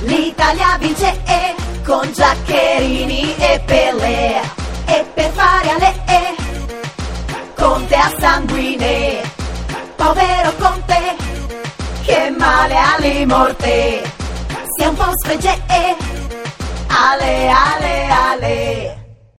l'Italia vince e con Giaccherini e Pelé. E per fare alle e Conte a sanguine. Povero Conte che male alle morte. Sia un po' spregge e